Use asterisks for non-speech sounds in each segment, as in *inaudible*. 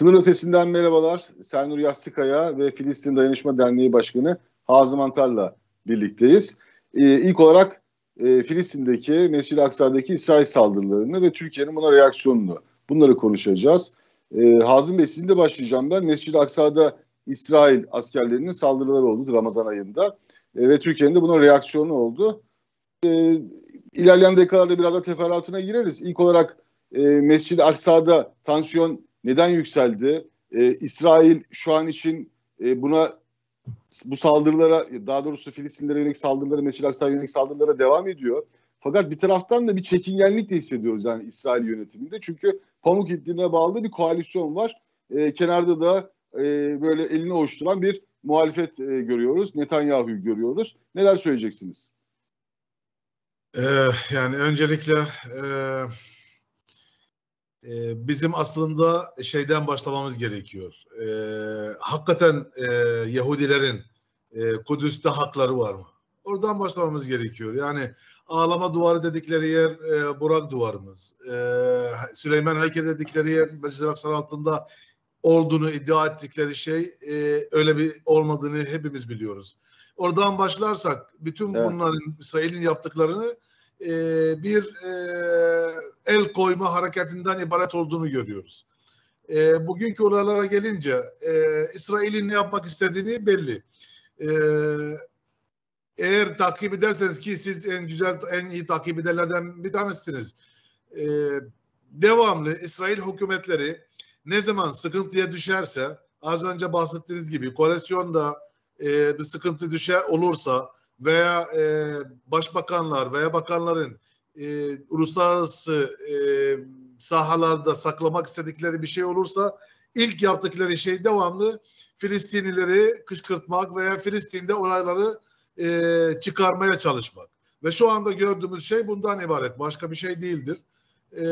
Sınır ötesinden merhabalar. Sernur Yassıkaya ve Filistin Dayanışma Derneği Başkanı Hazım Antar'la birlikteyiz. Ee, ilk olarak e, Filistin'deki, Mescid-i Aksa'daki İsrail saldırılarını ve Türkiye'nin buna reaksiyonunu bunları konuşacağız. Ee, Hazım Bey sizinle başlayacağım ben. Mescid-i Aksa'da İsrail askerlerinin saldırıları oldu Ramazan ayında e, ve Türkiye'nin de buna reaksiyonu oldu. E, ilerleyen dakikalarda biraz da teferruatına gireriz. İlk olarak e, Mescid-i Aksa'da tansiyon neden yükseldi? E, İsrail şu an için e, buna bu saldırılara daha doğrusu Filistinlere yönelik saldırılara, Mescid-i Aksa'ya yönelik saldırılara devam ediyor. Fakat bir taraftan da bir çekingenlik de hissediyoruz yani İsrail yönetiminde. Çünkü pamuk ipliğine bağlı bir koalisyon var. E, kenarda da e, böyle elini ovuşturan bir muhalefet e, görüyoruz. Netanyahu'yu görüyoruz. Neler söyleyeceksiniz? Ee, yani öncelikle e, e, bizim aslında şeyden başlamamız gerekiyor. E, hakikaten e, Yahudilerin e, Kudüs'te hakları var mı? Oradan başlamamız gerekiyor. Yani ağlama duvarı dedikleri yer e, Burak duvarımız. E, Süleyman Heykeli dedikleri yer Mescid-i Aksa altında olduğunu iddia ettikleri şey e, öyle bir olmadığını hepimiz biliyoruz. Oradan başlarsak bütün evet. bunların İsrail'in yaptıklarını e, bir e, el koyma hareketinden ibaret olduğunu görüyoruz. E, bugünkü olaylara gelince e, İsrail'in ne yapmak istediğini belli. E, eğer takip ederseniz ki siz en güzel, en iyi takip edenlerden bir tanesiniz. E, devamlı İsrail hükümetleri ne zaman sıkıntıya düşerse az önce bahsettiğiniz gibi koalisyonda e, bir sıkıntı düşer olursa veya e, başbakanlar veya bakanların e, uluslararası e, sahalarda saklamak istedikleri bir şey olursa ilk yaptıkları şey devamlı Filistinlileri kışkırtmak veya Filistin'de olayları e, çıkarmaya çalışmak. Ve şu anda gördüğümüz şey bundan ibaret. Başka bir şey değildir. E,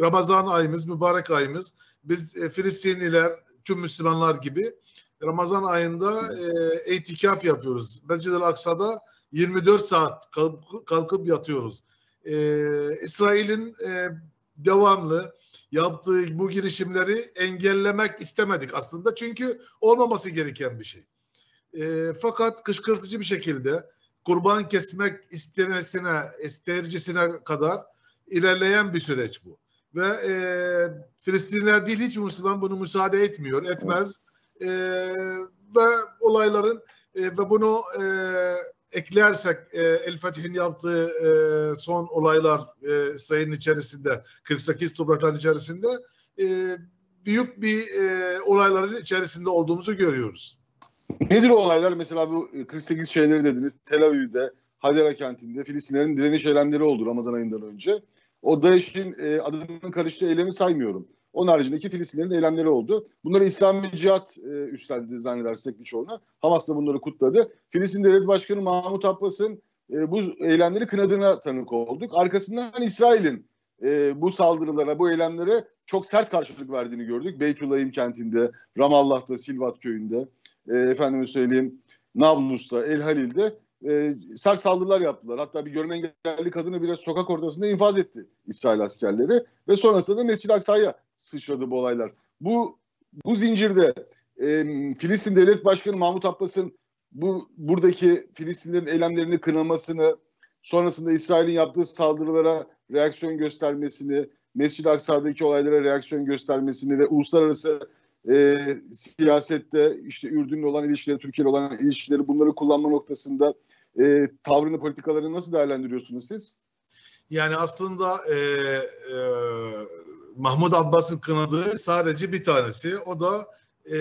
Ramazan ayımız, mübarek ayımız. Biz e, Filistinliler, tüm Müslümanlar gibi Ramazan ayında e, itikaf yapıyoruz. Mescid-i Aksa'da 24 saat kalkıp, kalkıp yatıyoruz. E, İsrail'in e, devamlı yaptığı bu girişimleri engellemek istemedik aslında. Çünkü olmaması gereken bir şey. E, fakat kışkırtıcı bir şekilde kurban kesmek istemesine, istercisine kadar ilerleyen bir süreç bu. Ve e, Filistinliler değil hiç Müslüman bunu müsaade etmiyor, etmez. E, ve olayların e, ve bunu e, eklersek e, El Fetih'in yaptığı e, son olaylar e, sayının içerisinde 48 toprakların içerisinde e, büyük bir e, olayların içerisinde olduğumuzu görüyoruz. Nedir o olaylar? Mesela bu 48 şeyleri dediniz. Tel Aviv'de, Hadera kentinde Filistinlerin direniş eylemleri oldu Ramazan ayından önce. O DAEŞ'in e, adının karıştığı eylemi saymıyorum. Onun haricindeki Filistinlerin eylemleri oldu. Bunları İslami Cihat e, üstlendi zannedersek birçoğuna. Hamas da bunları kutladı. Filistin Devlet Başkanı Mahmut Abbas'ın e, bu eylemleri kınadığına tanık olduk. Arkasından İsrail'in e, bu saldırılara, bu eylemlere çok sert karşılık verdiğini gördük. Beytüllahim kentinde, Ramallah'ta, Silvat köyünde, e, efendime söyleyeyim Nablus'ta, El Halil'de e, sert saldırılar yaptılar. Hatta bir görme engelli kadını bile sokak ortasında infaz etti İsrail askerleri ve sonrasında da Mescid-i Aksa'ya sıçradı bu olaylar. Bu bu zincirde e, Filistin Devlet Başkanı Mahmut Abbas'ın bu buradaki Filistinlerin eylemlerini kınamasını, sonrasında İsrail'in yaptığı saldırılara reaksiyon göstermesini, Mescid-i Aksa'daki olaylara reaksiyon göstermesini ve uluslararası e, siyasette işte Ürdün'le olan ilişkileri, Türkiye'yle olan ilişkileri bunları kullanma noktasında e, tavrını, politikalarını nasıl değerlendiriyorsunuz siz? Yani aslında e, e, Mahmut Abbas'ın kınadığı sadece bir tanesi. O da e,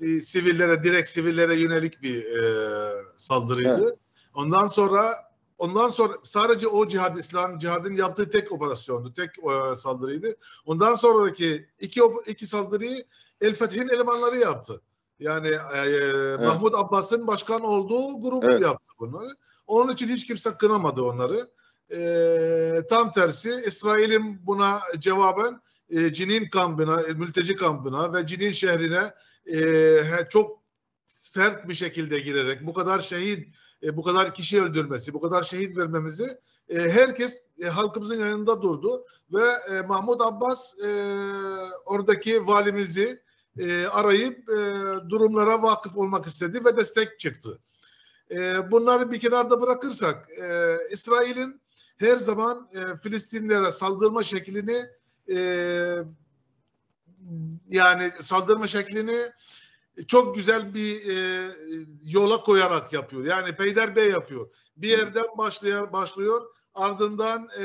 bir sivillere, direkt sivillere yönelik bir e, saldırıydı. Evet. Ondan sonra ondan sonra sadece o cihad, İslam cihadın yaptığı tek operasyondu, tek e, saldırıydı. Ondan sonraki iki iki saldırıyı El Feth'in elemanları yaptı. Yani e, evet. Mahmut Abbas'ın başkan olduğu grup evet. yaptı bunu. Onun için hiç kimse kınamadı onları. E, tam tersi İsrail'in buna cevaben e, Cinin kampına, e, mülteci kampına ve Cinin şehrine e, çok sert bir şekilde girerek bu kadar şehit, e, bu kadar kişi öldürmesi, bu kadar şehit vermemizi e, herkes e, halkımızın yanında durdu ve e, Mahmut Abbas e, oradaki valimizi e, arayıp e, durumlara vakıf olmak istedi ve destek çıktı. E, bunları bir kenarda bırakırsak e, İsrail'in her zaman e, Filistinlere saldırma şeklini e, yani saldırma şeklini çok güzel bir e, yola koyarak yapıyor. Yani peyderbey yapıyor. Bir yerden başlıyor, başlıyor ardından e,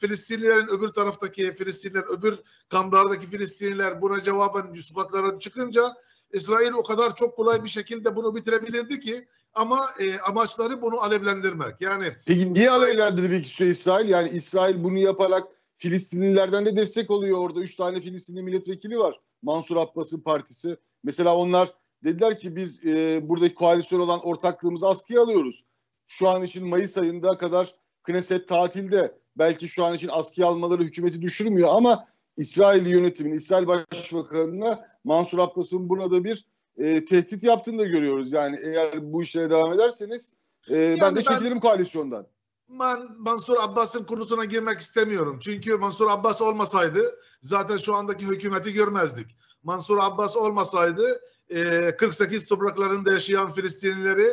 Filistinlilerin öbür taraftaki Filistinliler, öbür kamplardaki Filistinliler buna cevaben sokaklara çıkınca İsrail o kadar çok kolay bir şekilde bunu bitirebilirdi ki ama e, amaçları bunu alevlendirmek. Yani Peki niye alevlendirdi peki şu İsrail? Yani İsrail bunu yaparak Filistinlilerden de destek oluyor. Orada üç tane Filistinli milletvekili var. Mansur Abbas'ın partisi. Mesela onlar dediler ki biz e, buradaki koalisyon olan ortaklığımızı askıya alıyoruz. Şu an için Mayıs ayında kadar Knesset tatilde. Belki şu an için askıya almaları hükümeti düşürmüyor ama İsrail yönetiminin, İsrail Başbakanı'na Mansur Abbas'ın burada bir e, tehdit yaptığını da görüyoruz. Yani eğer bu işlere devam ederseniz e, yani ben de çekilirim koalisyondan. Ben Mansur Abbas'ın konusuna girmek istemiyorum. Çünkü Mansur Abbas olmasaydı zaten şu andaki hükümeti görmezdik. Mansur Abbas olmasaydı e, 48 topraklarında yaşayan Filistinlileri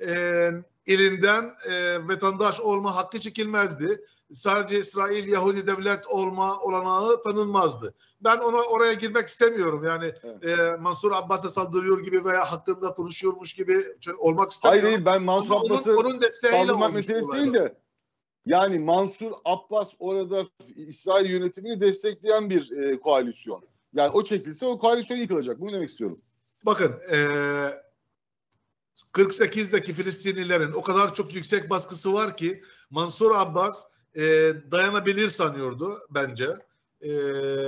e, ilinden e, vatandaş olma hakkı çekilmezdi. Sadece İsrail Yahudi devlet olma olanağı tanınmazdı. Ben ona oraya girmek istemiyorum. Yani evet. e, Mansur Abbas'a saldırıyor gibi veya hakkında konuşuyormuş gibi olmak istemiyorum. Hayır, hayır ben Mansur Abbas'ı onun, onun saldırmak meselesi değil de yani Mansur Abbas orada İsrail yönetimini destekleyen bir e, koalisyon. Yani o çekilse o koalisyon yıkılacak. Bunu demek istiyorum. Bakın e, 48'deki Filistinlilerin o kadar çok yüksek baskısı var ki Mansur Abbas e, dayanabilir sanıyordu bence. E,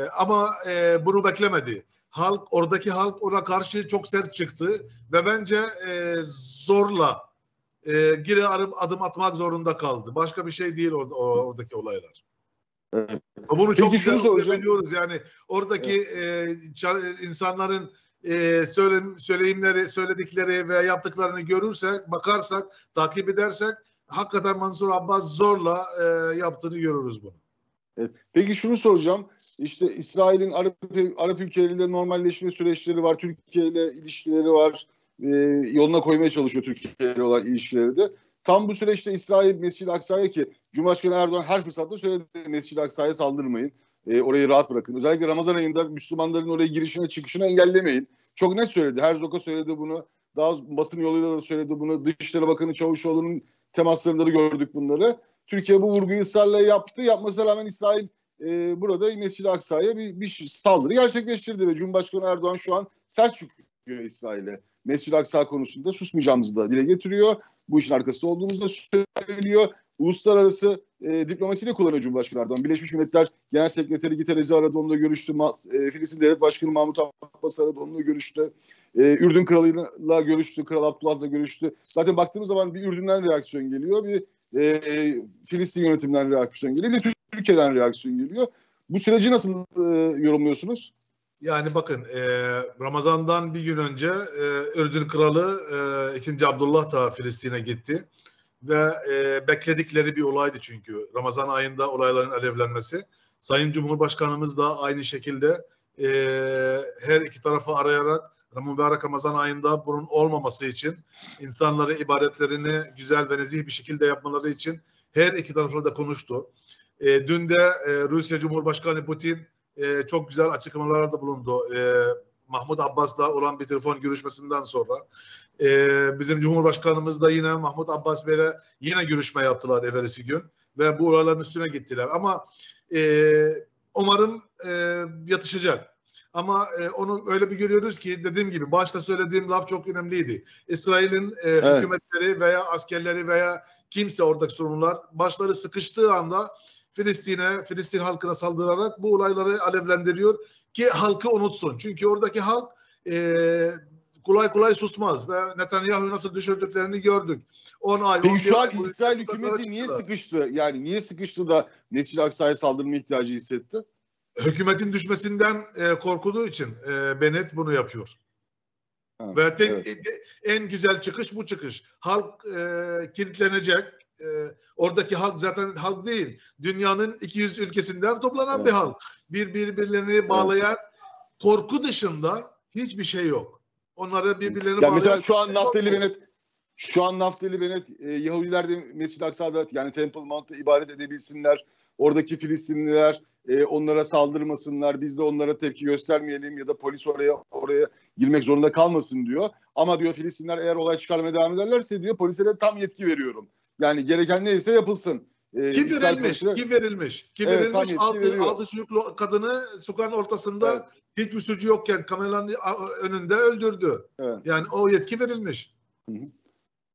ama e, bunu beklemedi. Halk oradaki halk ona karşı çok sert çıktı ve bence e, zorla e, geri adım, adım atmak zorunda kaldı. Başka bir şey değil orada, oradaki olaylar. Evet. Bunu çok Peki, güzel biliyoruz yani oradaki evet. e, insanların e, söyle, söyleyimleri, söyledikleri ve yaptıklarını görürsek, bakarsak, takip edersek hakikaten Mansur Abbas zorla e, yaptığını görürüz bunu. Peki şunu soracağım. İşte İsrail'in Arap, Arap ülkeleriyle normalleşme süreçleri var. Türkiye ile ilişkileri var. E, yoluna koymaya çalışıyor Türkiye ile olan ilişkileri de. Tam bu süreçte İsrail Mescid-i Aksa'ya ki Cumhurbaşkanı Erdoğan her fırsatta söyledi Mescid-i Aksa'ya saldırmayın. E, orayı rahat bırakın. Özellikle Ramazan ayında Müslümanların oraya girişine çıkışını engellemeyin. Çok net söyledi. Herzog'a söyledi bunu. Daha basın yoluyla da söyledi bunu. Dışişleri Bakanı Çavuşoğlu'nun temaslarında da gördük bunları. Türkiye bu vurguyu ısrarla yaptı. Yapmasına rağmen İsrail e, burada Mescid-i Aksa'ya bir, bir saldırı gerçekleştirdi ve Cumhurbaşkanı Erdoğan şu an sert çıkıyor İsrail'e. Mescid-i Aksa konusunda susmayacağımızı da dile getiriyor. Bu işin arkasında olduğumuzu da söylüyor. Uluslararası e, diplomasiyle kullanıyor Cumhurbaşkanı Erdoğan. Birleşmiş Milletler Genel Sekreteri Giterezi aradı, onunla görüştü. E, Filistin Devlet Başkanı Mahmut Abbas aradı, onunla görüştü. E, Ürdün Kralı'yla görüştü, Kral Abdullah'la görüştü. Zaten baktığımız zaman bir Ürdün'den reaksiyon geliyor, bir e, Filistin yönetiminden reaksiyon geliyor, bir Türkiye'den reaksiyon geliyor. Bu süreci nasıl e, yorumluyorsunuz? Yani bakın e, Ramazan'dan bir gün önce e, Ürdün Kralı e, 2. Abdullah da Filistin'e gitti ve e, bekledikleri bir olaydı çünkü Ramazan ayında olayların alevlenmesi. Sayın Cumhurbaşkanımız da aynı şekilde e, her iki tarafı arayarak mübarek Ramazan ayında bunun olmaması için insanları ibadetlerini güzel ve nezih bir şekilde yapmaları için her iki tarafla da konuştu. E, dün de e, Rusya Cumhurbaşkanı Putin e, çok güzel açıklamalarda bulundu. E, Mahmut Abbas'la olan bir telefon görüşmesinden sonra e, bizim Cumhurbaşkanımız da yine Mahmut Abbas Bey'le yine görüşme yaptılar evvelsi gün ve bu olayların üstüne gittiler. Ama e, umarım e, yatışacak. Ama e, onu öyle bir görüyoruz ki dediğim gibi başta söylediğim laf çok önemliydi. İsrail'in e, evet. hükümetleri veya askerleri veya kimse oradaki sorunlar başları sıkıştığı anda Filistin'e, Filistin halkına saldırarak bu olayları alevlendiriyor ki halkı unutsun. Çünkü oradaki halk e, kolay kolay susmaz ve Netanyahu nasıl düşürdüklerini gördük. 10 ay. Peki şu an İsrail hükümeti niye sıkıştı? Yani niye sıkıştı da Mescid-i Aksa'ya saldırma ihtiyacı hissetti? Hükümetin düşmesinden e, korkulduğu için e, Bennett bunu yapıyor. Ha, Ve tek, evet. en güzel çıkış bu çıkış. Halk e, kilitlenecek. E, oradaki halk zaten halk değil. Dünyanın 200 ülkesinden toplanan evet. bir halk. Bir birbirlerini bağlayan evet. korku dışında hiçbir şey yok. Onları birbirlerini yani bağlayan... Mesela şu an Naftali Bennett şu an Naftali Bennett e, Yahudiler de Mescid-i Aksa'da yani Temple Mount'ta ibadet edebilsinler. Oradaki Filistinliler e, onlara saldırmasınlar, biz de onlara tepki göstermeyelim ya da polis oraya oraya girmek zorunda kalmasın diyor. Ama diyor Filistinler eğer olay çıkarmaya devam ederlerse diyor polislere tam yetki veriyorum. Yani gereken neyse yapılsın. Ee, kim verilmiş? Polisine... Kim verilmiş? Kim evet, verilmiş? Altı, altı çocuklu kadını sokağın ortasında evet. hiçbir suçu yokken kameraların önünde öldürdü. Evet. Yani o yetki verilmiş.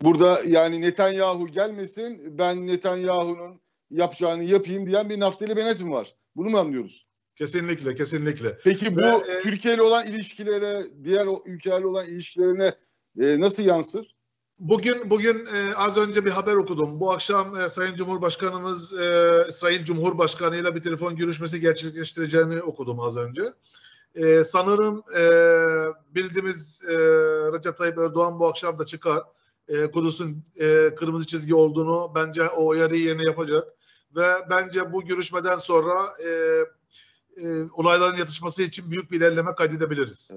Burada yani Netanyahu gelmesin ben Netanyahu'nun yapacağını yapayım diyen bir Naftali Bennett mi var? Bunu mu anlıyoruz? Kesinlikle, kesinlikle. Peki bu Ve, e, Türkiye ile olan ilişkilere, diğer ülkelerle olan ilişkilerine e, nasıl yansır? Bugün bugün e, az önce bir haber okudum. Bu akşam e, Sayın Cumhurbaşkanımız e, İsrail Cumhurbaşkanı ile bir telefon görüşmesi gerçekleştireceğini okudum az önce. E, sanırım e, bildiğimiz e, Recep Tayyip Erdoğan bu akşam da çıkar. E, Kudüs'ün e, kırmızı çizgi olduğunu bence o uyarıyı yine yapacak. Ve bence bu görüşmeden sonra e, e, olayların yatışması için büyük bir ilerleme kaydedebiliriz.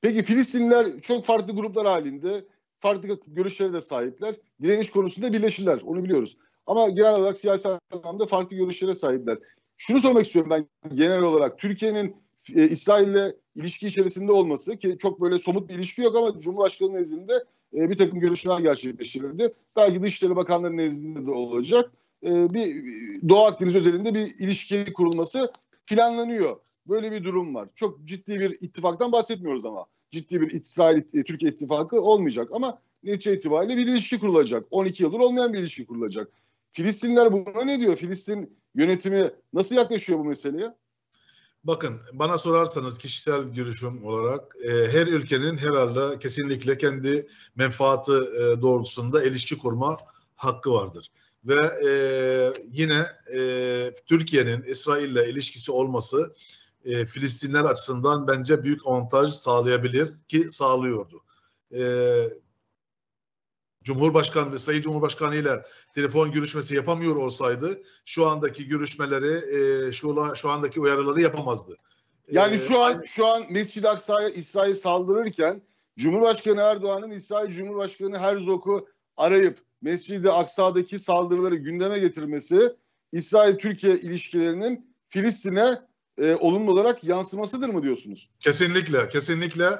Peki Filistinliler çok farklı gruplar halinde farklı görüşlere de sahipler. Direniş konusunda birleşirler. Onu biliyoruz. Ama genel olarak siyasi anlamda farklı görüşlere sahipler. Şunu sormak istiyorum ben genel olarak. Türkiye'nin e, İsrail'le ilişki içerisinde olması ki çok böyle somut bir ilişki yok ama Cumhurbaşkanı nezdinde e, bir takım görüşmeler gerçekleştirildi. Belki Dışişleri Bakanları nezdinde de olacak. E, bir Doğu Akdeniz özelinde bir ilişki kurulması planlanıyor. Böyle bir durum var. Çok ciddi bir ittifaktan bahsetmiyoruz ama. Ciddi bir İsrail-Türkiye e, ittifakı olmayacak ama netice itibariyle bir ilişki kurulacak. 12 yıldır olmayan bir ilişki kurulacak. Filistinler buna ne diyor? Filistin yönetimi nasıl yaklaşıyor bu meseleye? Bakın bana sorarsanız kişisel görüşüm olarak e, her ülkenin herhalde kesinlikle kendi menfaati e, doğrultusunda ilişki kurma hakkı vardır. Ve e, yine e, Türkiye'nin İsrail'le ilişkisi olması e, Filistinler açısından bence büyük avantaj sağlayabilir ki sağlıyordu. E, Cumhurbaşkanı, Sayın Cumhurbaşkanı ile telefon görüşmesi yapamıyor olsaydı şu andaki görüşmeleri, e, şu, şu andaki uyarıları yapamazdı. Yani şu an şu an Mescid-i Aksa'ya İsrail saldırırken Cumhurbaşkanı Erdoğan'ın İsrail Cumhurbaşkanı Herzog'u arayıp Mescid-i Aksa'daki saldırıları gündeme getirmesi İsrail-Türkiye ilişkilerinin Filistin'e e, olumlu olarak yansımasıdır mı diyorsunuz? Kesinlikle, kesinlikle.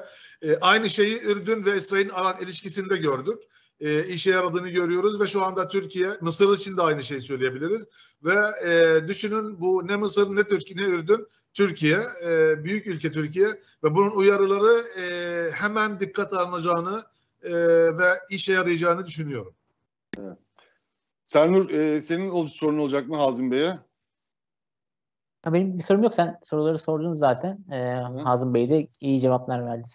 E, aynı şeyi Ürdün ve İsrail'in alan ilişkisinde gördük e, işe yaradığını görüyoruz ve şu anda Türkiye, Mısır için de aynı şeyi söyleyebiliriz. Ve e, düşünün bu ne Mısır ne Türkiye ne Ürdün, Türkiye, e, büyük ülke Türkiye ve bunun uyarıları e, hemen dikkat alınacağını e, ve işe yarayacağını düşünüyorum. Evet. Sernur, e, senin sorun olacak mı Hazım Bey'e? Benim bir sorum yok. Sen soruları sordun zaten. Ee, Hazım Bey de iyi cevaplar verdi.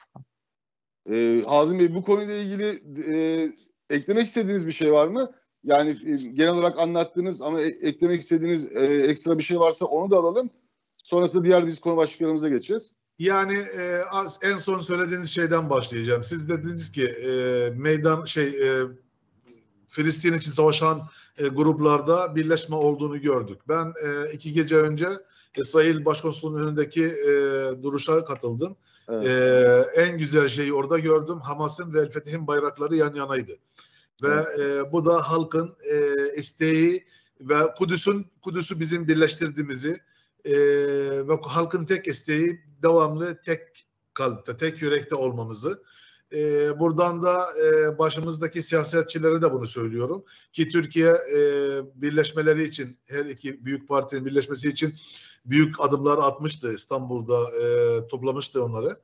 Ee, Hazım Bey bu konuyla ilgili e, eklemek istediğiniz bir şey var mı? Yani e, genel olarak anlattığınız ama e, eklemek istediğiniz e, ekstra bir şey varsa onu da alalım. Sonrasında diğer biz konu başlıklarımıza geçeceğiz. Yani e, az, en son söylediğiniz şeyden başlayacağım. Siz dediniz ki e, meydan şey e, Filistin için savaşan e, gruplarda birleşme olduğunu gördük. Ben e, iki gece önce İsrail Başkonsolosluğu'nun önündeki e, duruşa katıldım. Evet. E, en güzel şeyi orada gördüm. Hamas'ın ve El Fetih'in bayrakları yan yanaydı. Ve evet. e, bu da halkın e, isteği ve Kudüs'ün Kudüs'ü bizim birleştirdiğimizi e, ve halkın tek isteği devamlı tek kalpte, tek yürekte olmamızı. E, buradan da e, başımızdaki siyasetçilere de bunu söylüyorum ki Türkiye e, birleşmeleri için her iki büyük partinin birleşmesi için büyük adımlar atmıştı İstanbul'da e, toplamıştı onları.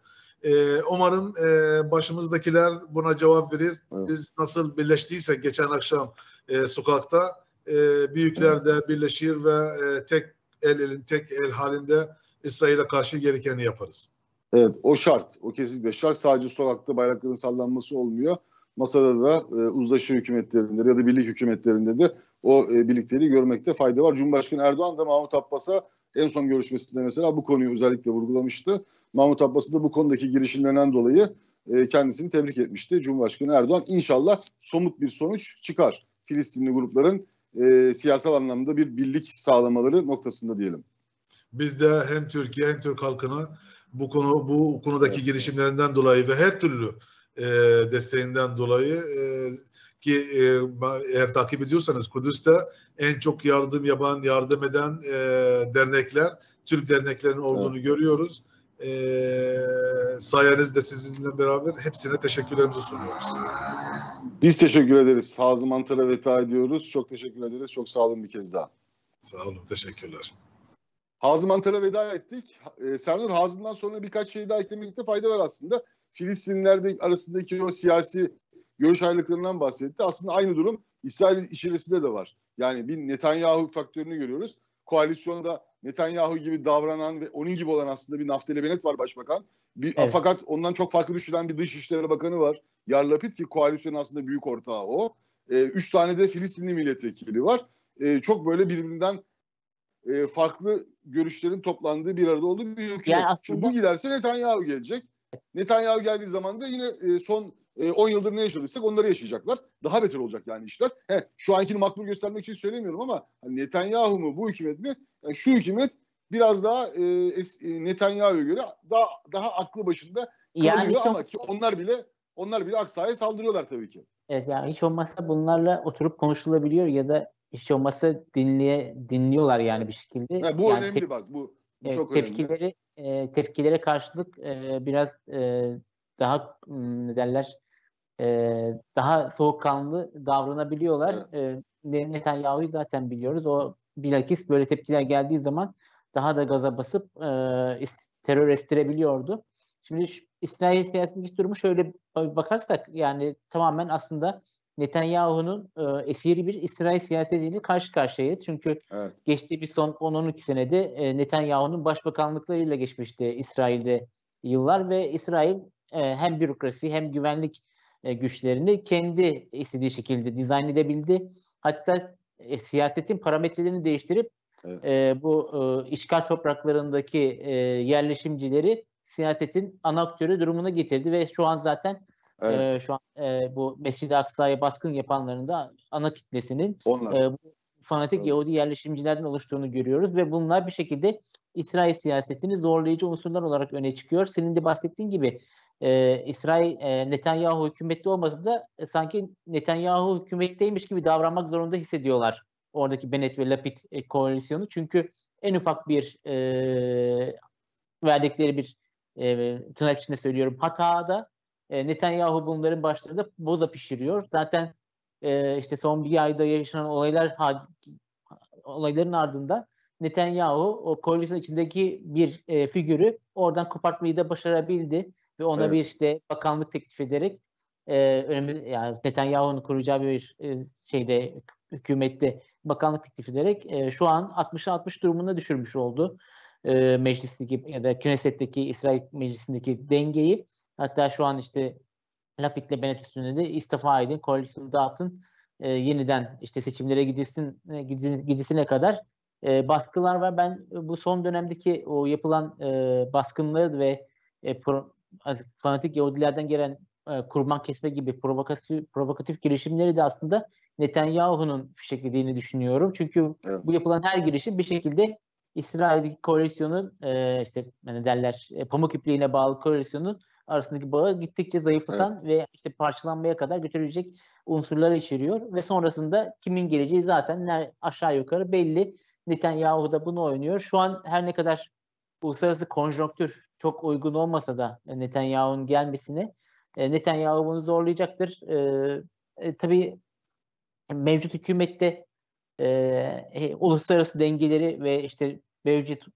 E, umarım e, başımızdakiler buna cevap verir. Biz nasıl birleştiysek geçen akşam e, sokakta e, büyükler de birleşir ve e, tek el elin tek el halinde İsrail'e karşı gerekeni yaparız. Evet o şart. O kesinlikle şart. Sadece sokakta bayrakların sallanması olmuyor. Masada da e, uzlaşı hükümetlerinde ya da birlik hükümetlerinde de o e, birlikteliği görmekte fayda var. Cumhurbaşkanı Erdoğan da Mahmut Abbas'a en son görüşmesinde mesela bu konuyu özellikle vurgulamıştı. Mahmut Abbas'ı da bu konudaki girişimlerinden dolayı e, kendisini tebrik etmişti Cumhurbaşkanı Erdoğan. İnşallah somut bir sonuç çıkar. Filistinli grupların e, siyasal anlamda bir birlik sağlamaları noktasında diyelim. Biz de hem Türkiye hem Türk halkını bu konu bu konudaki girişimlerinden dolayı ve her türlü e, desteğinden dolayı e, ki e, eğer takip ediyorsanız Kudüs'te en çok yardım yapan, yardım eden e, dernekler Türk derneklerinin olduğunu evet. görüyoruz. E, sayenizde sizinle beraber hepsine teşekkürlerimizi sunuyoruz. Biz teşekkür ederiz. Hazım Antar'a veda ediyoruz. Çok teşekkür ederiz. Çok sağ olun bir kez daha. Sağ olun. Teşekkürler. Hazım Antar'a veda ettik. Ee, Sernur Hazım'dan sonra birkaç şey daha eklemekte fayda var aslında. Filistinliler arasındaki o siyasi görüş ayrılıklarından bahsetti. Aslında aynı durum İsrail içerisinde de var. Yani bir Netanyahu faktörünü görüyoruz. Koalisyonda Netanyahu gibi davranan ve onun gibi olan aslında bir Naftali Bennett var başbakan. Bir, evet. Fakat ondan çok farklı düşünen bir Dışişleri Bakanı var. Yar Lapid ki koalisyonun aslında büyük ortağı o. E, üç tane de Filistinli milletvekili var. E, çok böyle birbirinden e, farklı görüşlerin toplandığı bir arada olduğu bir hükümet. Yani aslında... Şimdi bu giderse Netanyahu gelecek. Netanyahu geldiği zaman da yine e, son e, 10 yıldır ne yaşadıysak onları yaşayacaklar. Daha beter olacak yani işler. He, şu ankini makbul göstermek için söylemiyorum ama hani Netanyahu mu bu hükümet mi? Yani şu hükümet biraz daha e, e, Netanyahu'ya göre daha daha aklı başında kalıyor yani ama ki onlar bile onlar bile Aksa'ya saldırıyorlar tabii ki. Evet yani hiç olmazsa bunlarla oturup konuşulabiliyor ya da hiç olmazsa dinleye dinliyorlar yani bir şekilde. Ha, bu yani önemli bak bu, bu e, çok tepkileri önemli. E, tepkilere karşılık e, biraz e, daha ne derler e, daha soğukkanlı davranabiliyorlar. Evet. E, Netanyahu'yu zaten biliyoruz. O bilakis böyle tepkiler geldiği zaman daha da gaza basıp e, terör estirebiliyordu. Şimdi İsrail siyasetindeki durumu şöyle bakarsak yani tamamen aslında Netanyahu'nun e, esiri bir İsrail siyasetiyle karşı karşıyayız. Çünkü evet. geçtiği bir son 10-12 senede e, Netanyahu'nun başbakanlıklarıyla geçmişti İsrail'de yıllar ve İsrail e, hem bürokrasi hem güvenlik e, güçlerini kendi istediği şekilde dizayn edebildi. Hatta e, siyasetin parametrelerini değiştirip evet. e, bu e, işgal topraklarındaki e, yerleşimcileri siyasetin ana aktörü durumuna getirdi ve şu an zaten evet. e, şu an e, bu Mescid-i Aksa'ya baskın yapanların da ana kitlesinin e, bu fanatik evet. Yahudi yerleşimcilerden oluştuğunu görüyoruz ve bunlar bir şekilde İsrail siyasetini zorlayıcı unsurlar olarak öne çıkıyor. Senin de bahsettiğin gibi e, İsrail e, Netanyahu hükümette olmasa da e, sanki Netanyahu hükümetteymiş gibi davranmak zorunda hissediyorlar oradaki Bennett ve Lapid e, koalisyonu. Çünkü en ufak bir e, verdikleri bir e, tırnak içinde söylüyorum hatada e, Netanyahu bunların başlarında boza pişiriyor. Zaten e, işte son bir ayda yaşanan olaylar olayların ardından Netanyahu o koalisyon içindeki bir e, figürü oradan kopartmayı da başarabildi ve ona evet. bir işte bakanlık teklif ederek e, önümüz yani Netanyahu'nun kuracağı bir e, şeyde hükümette bakanlık teklif ederek e, şu an 60'a 60 durumuna düşürmüş oldu. E, meclisteki ya da Knesset'teki İsrail meclisindeki dengeyi. Hatta şu an işte Lapid'le Bennett üstünde de istifa edin, koalisyonu dağıtın, e, yeniden işte seçimlere gidilsin, e, gidisine kadar e, baskılar var. Ben bu son dönemdeki o yapılan e, baskınları ve e, pro, fanatik Yahudilerden gelen e, kurban kesme gibi provokatif, provokatif girişimleri de aslında Netanyahu'nun fişeklediğini düşünüyorum. Çünkü evet. bu yapılan her girişim bir şekilde İsrail'deki koalisyonun e, işte ne derler e, pamuk ipliğine bağlı koalisyonun arasındaki bağı gittikçe zayıflatan evet. ve işte parçalanmaya kadar götürecek unsurları içeriyor ve sonrasında kimin geleceği zaten aşağı yukarı belli. Netanyahu da bunu oynuyor. Şu an her ne kadar uluslararası konjonktür çok uygun olmasa da Netanyahu'nun gelmesine e, Netanyahu bunu zorlayacaktır. E, e, tabii mevcut hükümette e, uluslararası dengeleri ve işte mevcut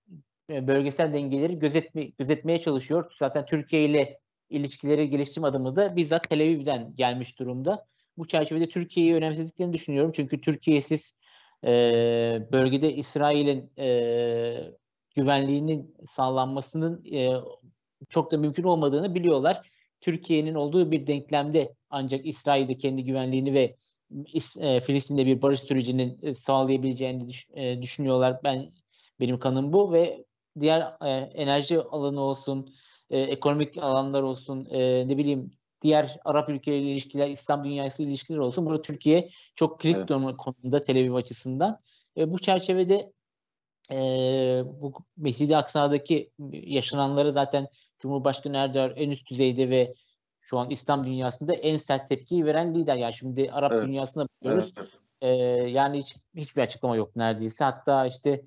bölgesel dengeleri gözetme, gözetmeye çalışıyor. Zaten Türkiye ile ilişkileri geliştirme adımı da bizzat Tel Aviv'den gelmiş durumda. Bu çerçevede Türkiye'yi önemsediklerini düşünüyorum. Çünkü Türkiye'siz e, bölgede İsrail'in e, güvenliğinin sağlanmasının e, çok da mümkün olmadığını biliyorlar. Türkiye'nin olduğu bir denklemde ancak İsrail'de kendi güvenliğini ve e, Filistin'de bir barış sürecinin e, sağlayabileceğini düş, e, düşünüyorlar. Ben benim kanım bu ve diğer e, enerji alanı olsun, e, ekonomik alanlar olsun, e, ne bileyim diğer Arap ülkeleriyle ilişkiler, İslam dünyası ilişkiler olsun. Burada Türkiye çok kilit Evet. durumda konumda Tel Aviv açısından. E, bu çerçevede e, bu Mescid-i Aksa'daki yaşananları zaten Cumhurbaşkanı Erdoğan en üst düzeyde ve şu an İslam dünyasında en sert tepkiyi veren lider. Yani şimdi Arap Evet. dünyasına bakıyoruz. Evet. Ee, yani hiç, hiçbir açıklama yok neredeyse. Hatta işte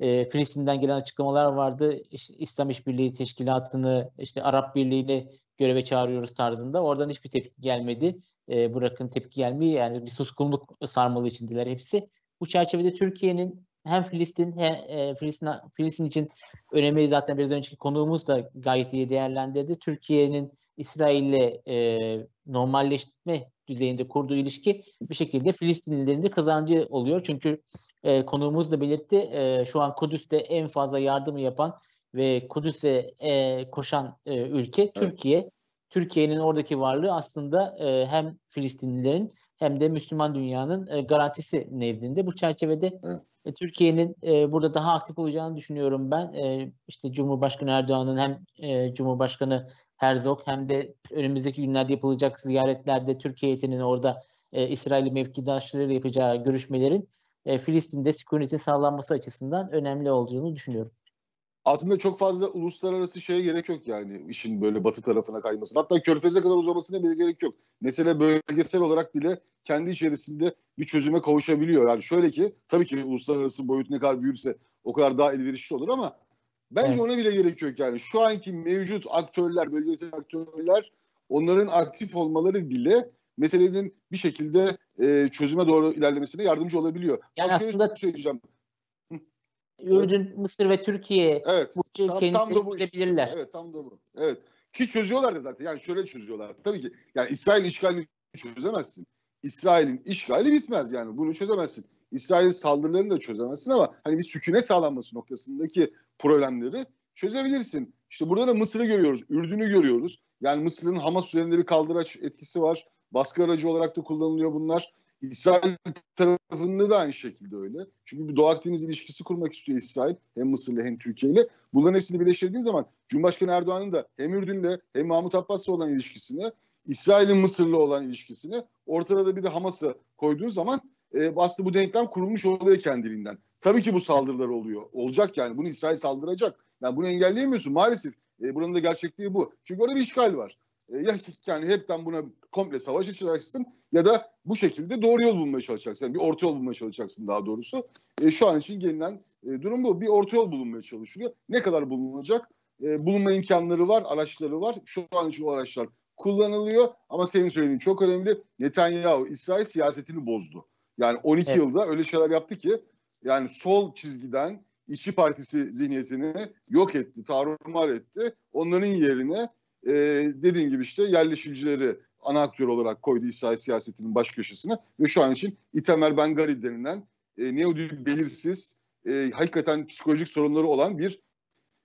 e, Filistin'den gelen açıklamalar vardı. İşte İslam İşbirliği Teşkilatı'nı işte Arap Birliği'ni göreve çağırıyoruz tarzında. Oradan hiçbir tepki gelmedi. E, bırakın tepki gelmeyi yani bir suskunluk sarmalı içindeler hepsi. Bu çerçevede Türkiye'nin hem Filistin hem e, Filistin, Filistin için önemi zaten biraz önceki konuğumuz da gayet iyi değerlendirdi. Türkiye'nin İsrail'le e, normalleşme düzeyinde kurduğu ilişki bir şekilde Filistinlilerin de kazancı oluyor. Çünkü e, konuğumuz da belirtti e, şu an Kudüs'te en fazla yardım yapan ve Kudüs'e e, koşan e, ülke Türkiye. Türkiye'nin oradaki varlığı aslında e, hem Filistinlilerin hem de Müslüman dünyanın e, garantisi nezdinde. Bu çerçevede Evet. e, Türkiye'nin e, burada daha aktif olacağını düşünüyorum ben. E, işte Cumhurbaşkanı Erdoğan'ın hem e, Cumhurbaşkanı Herzog hem de önümüzdeki günlerde yapılacak ziyaretlerde Türkiye heyetinin orada e, İsrail'i mevkidaşlarıyla yapacağı görüşmelerin e, Filistin'de sükunetin sağlanması açısından önemli olduğunu düşünüyorum. Aslında çok fazla uluslararası şeye gerek yok yani işin böyle batı tarafına kaymasına. Hatta körfeze kadar uzamasına bile gerek yok. Mesele bölgesel olarak bile kendi içerisinde bir çözüme kavuşabiliyor. Yani şöyle ki tabii ki uluslararası boyut ne kadar büyürse o kadar daha elverişli olur ama bence Evet. ona bile gerek yok yani. Şu anki mevcut aktörler, bölgesel aktörler onların aktif olmaları bile meselenin bir şekilde e, çözüme doğru ilerlemesine yardımcı olabiliyor. Yani şöyle aslında- söyleyeceğim. Ürdün, Mısır ve Türkiye Evet. bu işi Tam, tam da bu işte. Evet tam da bu. Evet. Ki çözüyorlar da zaten. Yani şöyle çözüyorlar. Tabii ki yani İsrail işgalini çözemezsin. İsrail'in işgali bitmez yani. Bunu çözemezsin. İsrail'in saldırılarını da çözemezsin ama hani bir sükunet sağlanması noktasındaki problemleri çözebilirsin. İşte burada da Mısır'ı görüyoruz. Ürdün'ü görüyoruz. Yani Mısır'ın Hamas üzerinde bir kaldıraç etkisi var. Baskı aracı olarak da kullanılıyor bunlar. İsrail tarafında da aynı şekilde öyle. Çünkü bir Doğu Akdeniz ilişkisi kurmak istiyor İsrail. Hem Mısır'la hem Türkiye ile. Bunların hepsini birleştirdiğin zaman Cumhurbaşkanı Erdoğan'ın da hem Ürdün'le hem Mahmut Abbas'la olan ilişkisini, İsrail'in Mısır'la olan ilişkisini, ortada da bir de Hamas'ı koyduğun zaman e, aslında bu denklem kurulmuş oluyor kendiliğinden. Tabii ki bu saldırılar oluyor. Olacak yani. Bunu İsrail saldıracak. Yani bunu engelleyemiyorsun maalesef. E, buranın da gerçekliği bu. Çünkü orada bir işgal var. E, ya yani hepten buna komple savaş açacaksın ya da bu şekilde doğru yol bulmaya çalışacaksın. Yani bir orta yol bulmaya çalışacaksın daha doğrusu. E, şu an için gelinen e, durum bu. Bir orta yol bulunmaya çalışılıyor. Ne kadar bulunacak? E, bulunma imkanları var, araçları var. Şu an için o araçlar kullanılıyor. Ama senin söylediğin çok önemli. Netanyahu İsrail siyasetini bozdu. Yani 12 Evet. yılda öyle şeyler yaptı ki yani sol çizgiden İşçi Partisi zihniyetini yok etti, tarumar etti. Onların yerine e, dediğin gibi işte yerleşimcileri ana aktör olarak koydu İsrail siyasetinin baş köşesine ve şu an için Itamar Ben-Gvir denilen e, neodil belirsiz, e, hakikaten psikolojik sorunları olan bir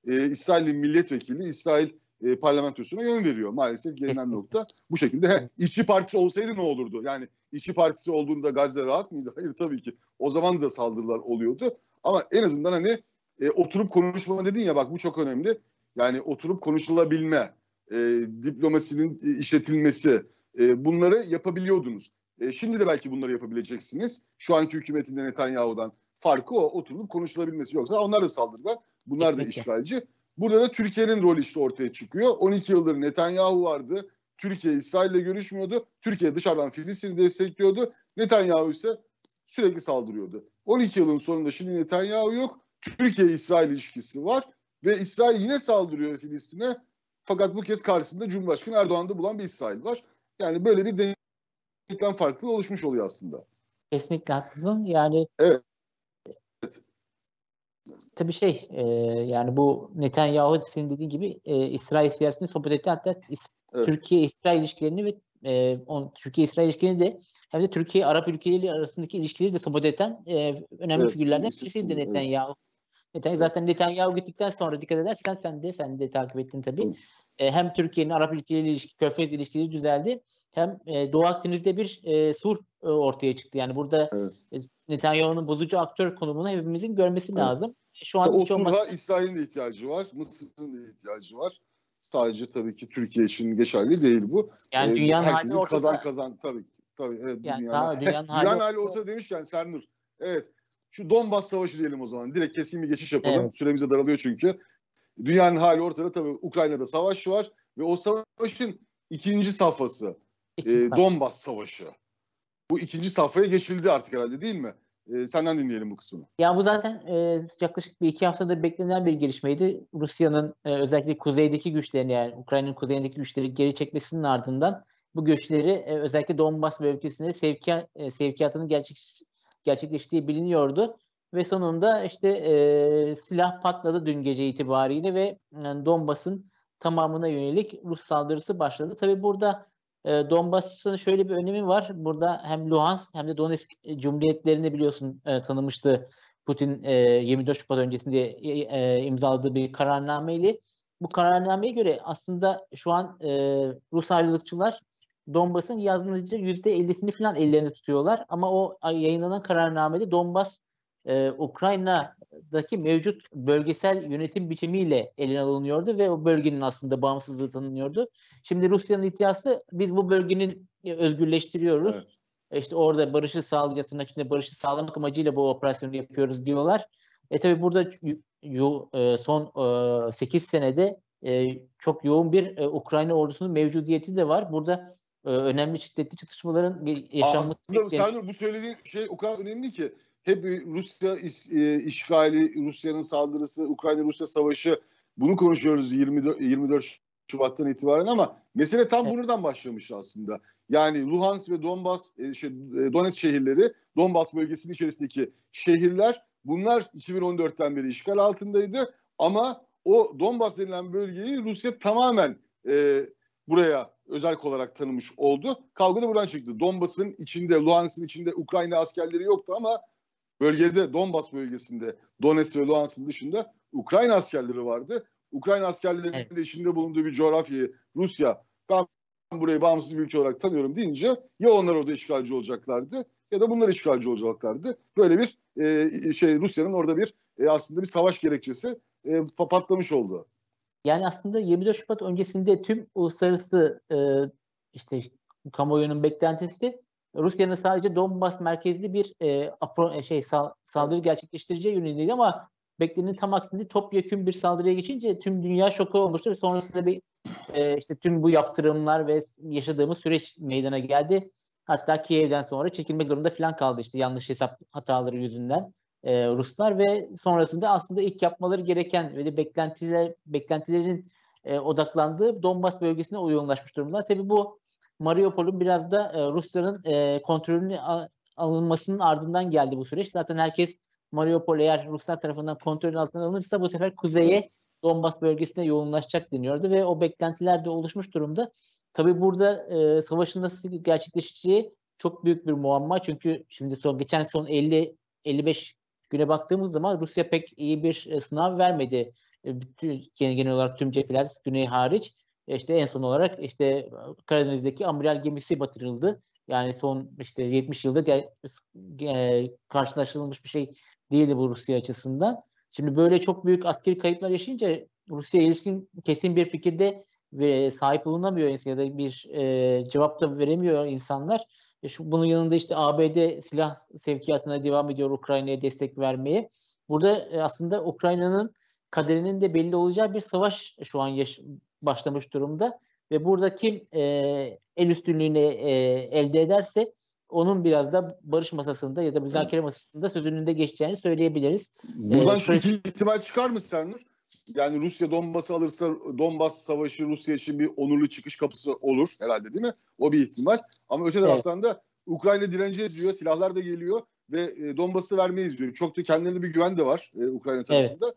e, İsrail'in milletvekili İsrail e, parlamentosuna yön veriyor. Maalesef gelinen nokta bu şekilde. He, İşçi Partisi olsaydı ne olurdu? Yani İşçi Partisi olduğunda Gazze rahat mıydı? *laughs* Hayır tabii ki. O zaman da saldırılar oluyordu. Ama en azından hani e, oturup konuşma dedin ya bak bu çok önemli. Yani oturup konuşulabilme, e, diplomasinin e, işletilmesi e, bunları yapabiliyordunuz. E, şimdi de belki bunları yapabileceksiniz. Şu anki hükümetin de Netanyahu'dan farkı o oturup konuşulabilmesi. Yoksa onlar da saldırılar. Bunlar da Kesinlikle. işgalci. Burada da Türkiye'nin rolü işte ortaya çıkıyor. 12 yıldır Netanyahu vardı. Türkiye İsrail'le görüşmüyordu. Türkiye dışarıdan Filistin'i destekliyordu. Netanyahu ise sürekli saldırıyordu. 12 yılın sonunda şimdi Netanyahu yok. Türkiye-İsrail ilişkisi var. Ve İsrail yine saldırıyor Filistin'e. Fakat bu kez karşısında Cumhurbaşkanı Erdoğan'da bulan bir İsrail var. Yani böyle bir denklem farklı oluşmuş oluyor aslında. Kesinlikle haklısın. Yani Evet. tabii şey e, yani bu Netanyahu senin dediğin gibi e, İsrail siyasetini sohbet etti. Hatta İs- Evet. Türkiye-İsrail ilişkilerini ve e, on, Türkiye-İsrail ilişkilerini de hem de Türkiye-Arap ülkeleri arasındaki ilişkileri de sabote eden e, önemli Evet, figürlerden birisi- birisiydi evet. Netanyahu. Netanyahu zaten Netanyahu gittikten sonra dikkat edersen sen de sen de takip ettin tabii. E, hem Türkiye'nin Arap ülkeleriyle ilişki, Körfez ilişkileri düzeldi. Hem e, Doğu Akdeniz'de bir e, sur e, ortaya çıktı. Yani burada Evet. e, Netanyahu'nun bozucu aktör konumunu hepimizin görmesi Evet. lazım. Şu an o olmazsa sulha İsrail'in de ihtiyacı var. Mısır'ın da ihtiyacı var. sadece tabii ki Türkiye için geçerli değil bu. Yani Ee, dünyanın hali ortada. kazan kazan tabii. Tabii evet Yani dünyanın, tamam, dünyanın hali dünyanın *laughs* hali ortada demişken Sernur. Evet. Şu Donbas Savaşı diyelim o zaman. Direkt keskin bir geçiş yapalım. Evet. Süremiz de daralıyor çünkü. Dünyanın hali ortada tabii. Ukrayna'da savaş var ve o savaşın ikinci safhası. E. Donbas Savaşı. Bu ikinci safhaya geçildi artık herhalde değil mi? E, senden dinleyelim bu kısmını. Ya bu zaten e, yaklaşık bir iki haftadır beklenen bir gelişmeydi. Rusya'nın e, özellikle kuzeydeki güçlerini yani Ukrayna'nın kuzeyindeki güçleri geri çekmesinin ardından bu güçleri e, özellikle Donbas bölgesine sevkiyat, e, sevkiyatının gerçek, gerçekleştiği biliniyordu. Ve sonunda işte e, silah patladı dün gece itibariyle ve yani Donbas'ın tamamına yönelik Rus saldırısı başladı. Tabii burada e, Donbas'ın şöyle bir önemi var. Burada hem Luhansk hem de Donetsk e, cumhuriyetlerini biliyorsun e, tanımıştı Putin e, 24 Şubat öncesinde e, e, imzaladığı bir kararnameyle. Bu kararnameye göre aslında şu an e, Rus ayrılıkçılar Donbas'ın yalnızca %50'sini falan ellerinde tutuyorlar. Ama o ay- yayınlanan kararnamede Donbas e, Ukrayna'daki mevcut bölgesel yönetim biçimiyle eline alınıyordu ve o bölgenin aslında bağımsızlığı tanınıyordu. Şimdi Rusya'nın iddiası biz bu bölgenin e, özgürleştiriyoruz. Evet. E İşte orada barışı sağlayacağız, tırnak içinde barışı sağlamak amacıyla bu operasyonu yapıyoruz diyorlar. E tabi burada e, son e, 8 senede çok yoğun bir Ukrayna ordusunun mevcudiyeti de var. Burada önemli şiddetli çatışmaların yaşanması Aslında. Sernur bu söylediğin şey o kadar önemli ki hep Rusya e, işgali, Rusya'nın saldırısı, Ukrayna-Rusya savaşı bunu konuşuyoruz 24, 24 Şubat'tan itibaren ama mesele tam Evet. buradan başlamış aslında. Yani Luhansk ve Donbas, e, şey, e, Donetsk şehirleri, Donbas bölgesinin içerisindeki şehirler bunlar 2014'ten beri işgal altındaydı ama o Donbas denilen bölgeyi Rusya tamamen e, buraya özel olarak tanımış oldu. Kavga da buradan çıktı. Donbas'ın içinde, Luhansk'ın içinde Ukrayna askerleri yoktu ama bölgede Donbas bölgesinde Donetsk ve Luhansk'ın dışında Ukrayna askerleri vardı. Ukrayna askerlerinin Evet. de içinde bulunduğu bir coğrafyayı Rusya ben burayı bağımsız bir ülke olarak tanıyorum deyince ya onlar orada işgalci olacaklardı ya da bunlar işgalci olacaklardı. Böyle bir e, şey Rusya'nın orada bir e, aslında bir savaş gerekçesi e, pa- patlamış oldu. Yani aslında 24 Şubat öncesinde tüm uluslararası e, işte kamuoyunun beklentisi Rusya'nın sadece Donbas merkezli bir e, apro- e, şey sal- saldırı gerçekleştireceği yönündeydi ama beklenenin tam aksine topyekun bir saldırıya geçince tüm dünya şoku olmuştu ve sonrasında bir e, işte tüm bu yaptırımlar ve yaşadığımız süreç meydana geldi. Hatta Kiev'den sonra çekilmek zorunda falan kaldı işte yanlış hesap hataları yüzünden e, Ruslar ve sonrasında aslında ilk yapmaları gereken ve de beklentiler beklentilerin e, odaklandığı Donbas bölgesine yoğunlaşmış durumdalar. Tabii bu Mariupol'un biraz da e, Rusların e, kontrolünü alınmasının ardından geldi bu süreç. Zaten herkes Mariupol eğer Ruslar tarafından kontrol altına alınırsa bu sefer kuzeye Donbas bölgesine yoğunlaşacak deniyordu ve o beklentiler de oluşmuş durumda. Tabii burada e, savaşın nasıl gerçekleşeceği çok büyük bir muamma çünkü şimdi son geçen son 50 55 güne baktığımız zaman Rusya pek iyi bir e, sınav vermedi. E, bütün, genel, olarak tüm cepheler güney hariç. E, işte en son olarak işte Karadeniz'deki amiral gemisi batırıldı. Yani son işte 70 yılda gel, e, karşılaştırılmış bir şey değildi bu Rusya açısından. Şimdi böyle çok büyük askeri kayıplar yaşayınca Rusya ilişkin kesin bir fikirde ve sahip olunamıyor ya da bir e, cevap da veremiyor insanlar. E şu, bunun yanında işte ABD silah sevkiyatına devam ediyor Ukrayna'ya destek vermeye. Burada e, aslında Ukrayna'nın kaderinin de belli olacağı bir savaş şu an yaş- başlamış durumda. Ve burada kim e, el üstünlüğünü e, elde ederse onun biraz da barış masasında ya da müzakere masasında sözünün de geçeceğini söyleyebiliriz. Buradan Ee, şöyle- ihtimal çıkar mı Sernur? Yani Rusya Donbas'ı alırsa Donbas Savaşı Rusya için bir onurlu çıkış kapısı olur herhalde değil mi? O bir ihtimal. Ama öte taraftan da Ukrayna direneceğiz diyor. Silahlar da geliyor ve e, Donbas'ı vermeyiz diyor. Çok da kendilerine bir güven de var e, Ukrayna tarafında.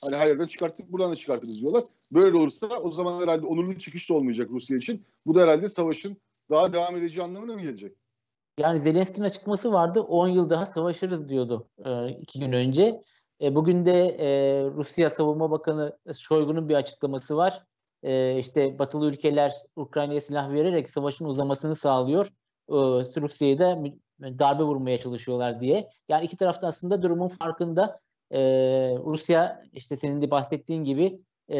Hani her yerden çıkarttık buradan da çıkartırız diyorlar. Böyle olursa o zaman herhalde onurlu çıkış da olmayacak Rusya için. Bu da herhalde savaşın daha devam edeceği anlamına mı gelecek? Yani Zelenski'nin açıklaması vardı. 10 yıl daha savaşırız diyordu e, iki gün önce. E, bugün de e, Rusya Savunma Bakanı Shoigu'nun bir açıklaması var. E, işte batılı ülkeler Ukrayna'ya silah vererek savaşın uzamasını sağlıyor. E, Rusya'yı da darbe vurmaya çalışıyorlar diye. Yani iki tarafta aslında durumun farkında. E, Rusya işte senin de bahsettiğin gibi e,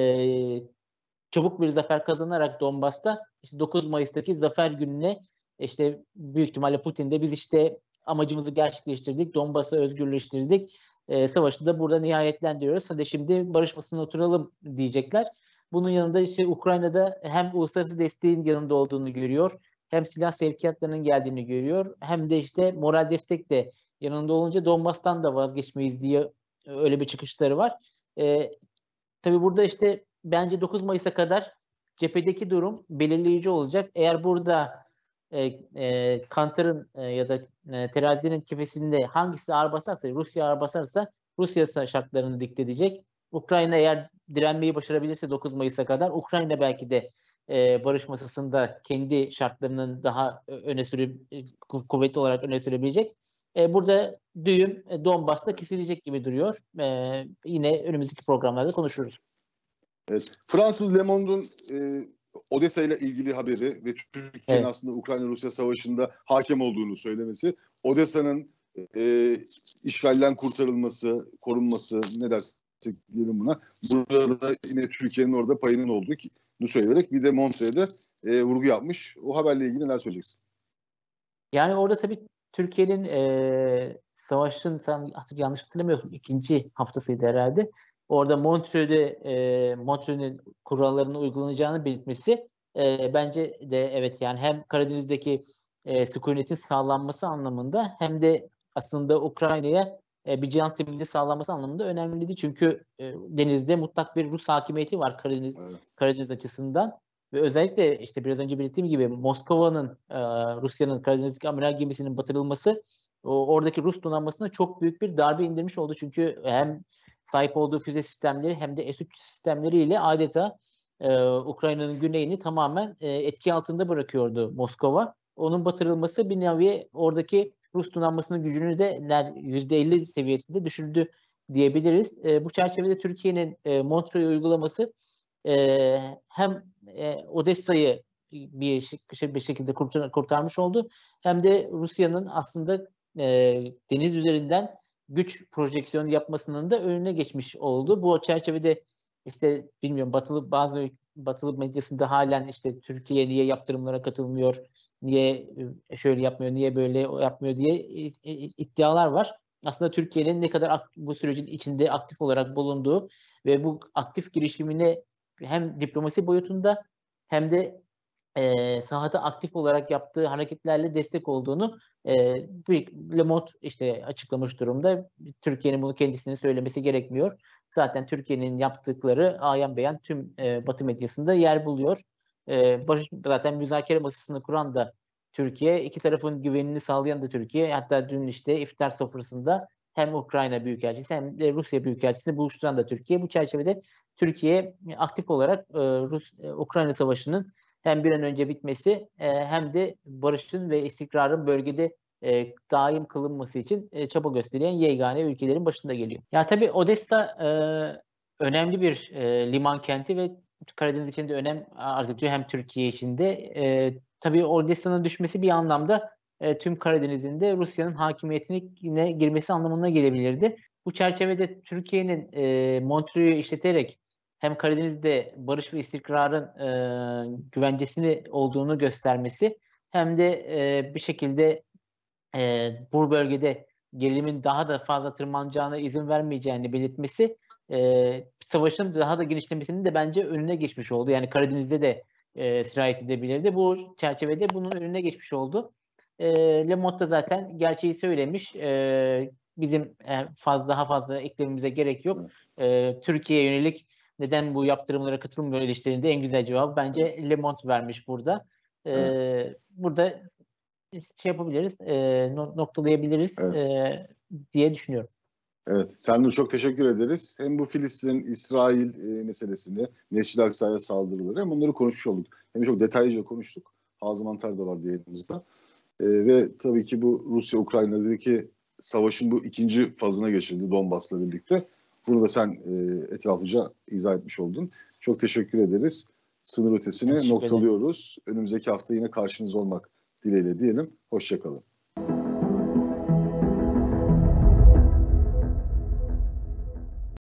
çabuk bir zafer kazanarak Donbas'ta işte 9 Mayıs'taki zafer gününe işte büyük ihtimalle Putin de biz işte amacımızı gerçekleştirdik, Donbas'ı özgürleştirdik, e, savaşı da burada nihayetlendiriyoruz. Hadi şimdi barış masasına oturalım diyecekler. Bunun yanında işte Ukrayna'da hem uluslararası desteğin yanında olduğunu görüyor, hem silah sevkiyatlarının geldiğini görüyor, hem de işte moral destek de yanında olunca Donbas'tan da vazgeçmeyiz diye öyle bir çıkışları var. E, tabii burada işte bence 9 Mayıs'a kadar cephedeki durum belirleyici olacak. Eğer burada e, e, Kantar'ın e, ya da e, terazinin kefesinde hangisi ağır basarsa, Rusya ağır basarsa Rusya şartlarını dikte. Ukrayna eğer direnmeyi başarabilirse 9 Mayıs'a kadar Ukrayna belki de e, barış masasında kendi şartlarının daha öne sürüp kuvvetli olarak öne sürebilecek. E, burada düğüm e, Donbas'ta kesilecek gibi duruyor. E, yine önümüzdeki programlarda konuşuruz. Evet. Fransız Le Monde'un e, Odessa ile ilgili haberi ve Türkiye'nin evet. aslında Ukrayna-Rusya savaşında hakem olduğunu söylemesi, Odessa'nın e, işgalden kurtarılması, korunması ne dersek diyelim buna. Burada da yine Türkiye'nin orada payının olduğunu söyleyerek bir de Montre'de e, vurgu yapmış. O haberle ilgili neler söyleyeceksin? Yani orada tabii Türkiye'nin e, savaşın sen artık yanlış hatırlamıyorum ikinci haftasıydı herhalde. Orada Montreux'de e, Montreux'ün kurallarını uygulanacağını belirtmesi e, bence de evet yani hem Karadeniz'deki e, sükunetin sağlanması anlamında hem de aslında Ukrayna'ya e, bir cihan zemini sağlanması anlamında önemliydi. Çünkü e, denizde mutlak bir Rus hakimiyeti var Karadeniz, evet. Karadeniz açısından. Ve özellikle işte biraz önce belirttiğim gibi Moskova'nın, e, Rusya'nın Karadeniz'deki amiral gemisinin batırılması o, oradaki Rus donanmasına çok büyük bir darbe indirmiş oldu. Çünkü hem sahip olduğu füze sistemleri hem de S-300 sistemleriyle adeta e, Ukrayna'nın güneyini tamamen e, etki altında bırakıyordu Moskova. Onun batırılması bir nevi oradaki Rus donanmasının gücünü de %50 seviyesinde düşürdü diyebiliriz. E, bu çerçevede Türkiye'nin e, Montreux uygulaması e, hem e, Odessa'yı bir, bir şekilde kurtar, kurtarmış oldu hem de Rusya'nın aslında e, deniz üzerinden güç projeksiyonu yapmasının da önüne geçmiş oldu. Bu çerçevede işte bilmiyorum batılı bazı batılı medyasında halen işte Türkiye niye yaptırımlara katılmıyor, niye şöyle yapmıyor, niye böyle yapmıyor diye iddialar var. Aslında Türkiye'nin ne kadar bu sürecin içinde aktif olarak bulunduğu ve bu aktif girişimine hem diplomasi boyutunda hem de e, sahada aktif olarak yaptığı hareketlerle destek olduğunu e, Le Monde işte açıklamış durumda. Türkiye'nin bunu kendisinin söylemesi gerekmiyor. Zaten Türkiye'nin yaptıkları ayan beyan tüm e, Batı medyasında yer buluyor. E, barış, zaten müzakere masasını kuran da Türkiye, iki tarafın güvenini sağlayan da Türkiye. Hatta dün işte iftar sofrasında hem Ukrayna Büyükelçisi hem de Rusya Büyükelçisini buluşturan da Türkiye. Bu çerçevede Türkiye aktif olarak e, Rus e, Ukrayna Savaşı'nın hem bir an önce bitmesi e, hem de barışın ve istikrarın bölgede e, daim kılınması için e, çaba gösteren yegane ülkelerin başında geliyor. Ya tabii Odessa e, önemli bir e, liman kenti ve Karadeniz için de önem arz ediyor hem Türkiye için de. E, tabii Odessa'nın düşmesi bir anlamda e, tüm Karadeniz'in de Rusya'nın hakimiyetine girmesi anlamına gelebilirdi. Bu çerçevede Türkiye'nin e, Montreux'u işleterek hem Karadeniz'de barış ve istikrarın e, güvencesini olduğunu göstermesi hem de e, bir şekilde e, bu bölgede gerilimin daha da fazla tırmanacağına izin vermeyeceğini belirtmesi e, savaşın daha da genişlemesinin de bence önüne geçmiş oldu. Yani Karadeniz'de de e, sirayet edebilirdi. Bu çerçevede bunun önüne geçmiş oldu. E, Le Monde da zaten gerçeği söylemiş. E, bizim fazla daha fazla eklememize gerek yok. E, Türkiye'ye yönelik neden bu yaptırımlara katılmıyor eleştirinde en güzel cevabı bence Le Monde vermiş burada. E, evet. Burada şey yapabiliriz, e, noktalayabiliriz evet. e, diye düşünüyorum. Evet, sen de çok teşekkür ederiz. Hem bu Filistin, İsrail e, meselesini, Mescid-i Aksa'ya saldırıları hem onları konuşmuş olduk. Hem çok detaylıca konuştuk. Hazım Antar da var yayınımızda. E, ve tabii ki bu Rusya-Ukrayna'daki savaşın bu ikinci fazına geçildi Donbas'la birlikte. Bunu da sen e, etraflıca izah etmiş oldun. Çok teşekkür ederiz. Sınır ötesini noktalıyoruz. Önümüzdeki hafta yine karşınızda olmak dileğiyle diyelim. Hoşçakalın.